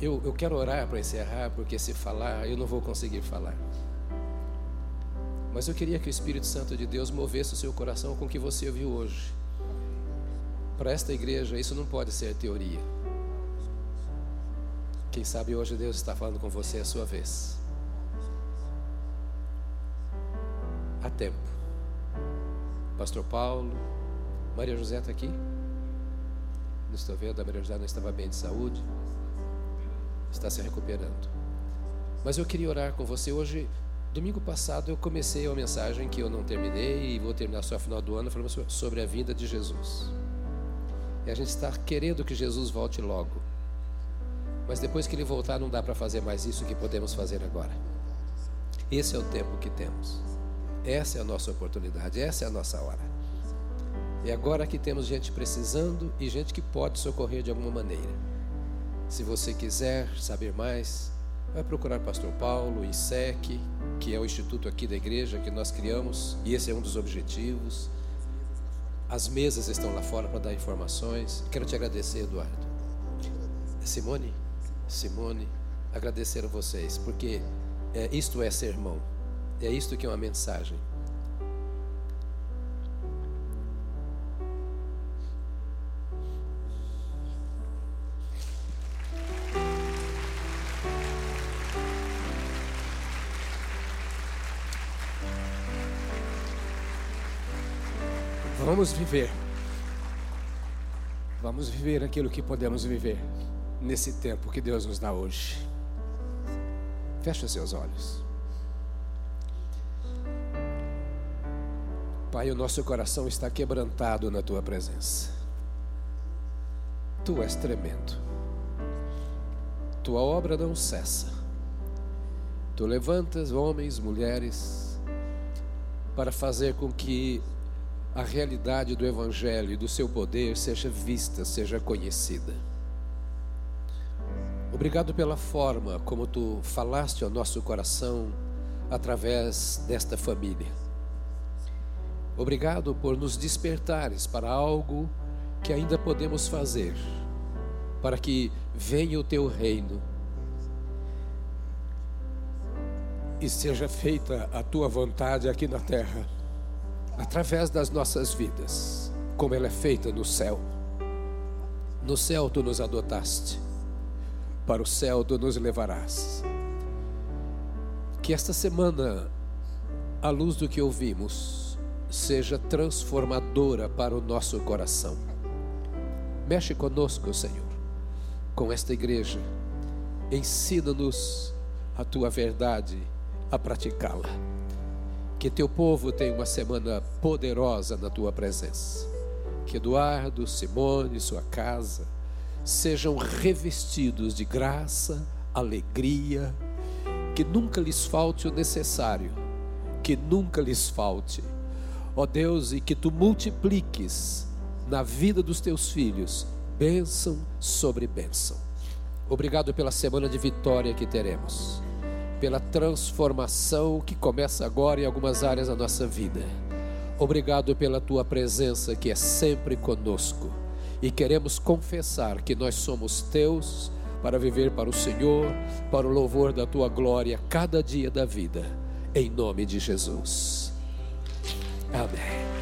Eu, eu quero orar para encerrar, porque se falar, eu não vou conseguir falar. Mas eu queria que o Espírito Santo de Deus movesse o seu coração com o que você ouviu hoje. Para esta igreja, isso não pode ser teoria. Quem sabe hoje Deus está falando com você a sua vez. Há tempo. Pastor Paulo, Maria José está aqui? Não estou vendo, a Maria José não estava bem de saúde está se recuperando. Mas eu queria orar com você hoje. Domingo passado eu comecei uma mensagem que eu não terminei e vou terminar só no final do ano falando sobre a vinda de Jesus. E a gente está querendo que Jesus volte logo. Mas depois que ele voltar, não dá para fazer mais isso que podemos fazer agora. Esse é o tempo que temos. Essa é a nossa oportunidade, essa é a nossa hora. E agora que temos gente precisando e gente que pode socorrer de alguma maneira. Se você quiser saber mais, vai procurar Pastor Paulo, ISEC, que é o instituto aqui da igreja que nós criamos, e esse é um dos objetivos. As mesas estão lá fora para dar informações. Quero te agradecer, Eduardo. Simone, Simone, agradecer a vocês, porque é, isto é sermão, é isto que é uma mensagem. Vamos viver. Vamos viver aquilo que podemos viver nesse tempo que Deus nos dá hoje. Feche seus olhos. Pai, o nosso coração está quebrantado na tua presença. Tu és tremendo. Tua obra não cessa. Tu levantas homens, mulheres, para fazer com que a realidade do Evangelho e do seu poder seja vista, seja conhecida. Obrigado pela forma como tu falaste ao nosso coração através desta família. Obrigado por nos despertares para algo que ainda podemos fazer, para que venha o teu reino e seja feita a tua vontade aqui na terra, através das nossas vidas, como ela é feita no céu. No céu tu nos adotaste, para o céu tu nos levarás. Que esta semana, à luz do que ouvimos, seja transformadora para o nosso coração. Mexe conosco, Senhor, com esta igreja. Ensina-nos a tua verdade a praticá-la. Que teu povo tenha uma semana poderosa na tua presença. Que Eduardo, Simone, sua casa sejam revestidos de graça, alegria, que nunca lhes falte o necessário, que nunca lhes falte ó Deus, e que tu multipliques na vida dos teus filhos bênção sobre bênção. Obrigado pela semana de vitória que teremos, pela transformação que começa agora em algumas áreas da nossa vida. Obrigado pela tua presença que é sempre conosco e queremos confessar que nós somos teus para viver para o Senhor, para o louvor da tua glória cada dia da vida, em nome de Jesus. Amém.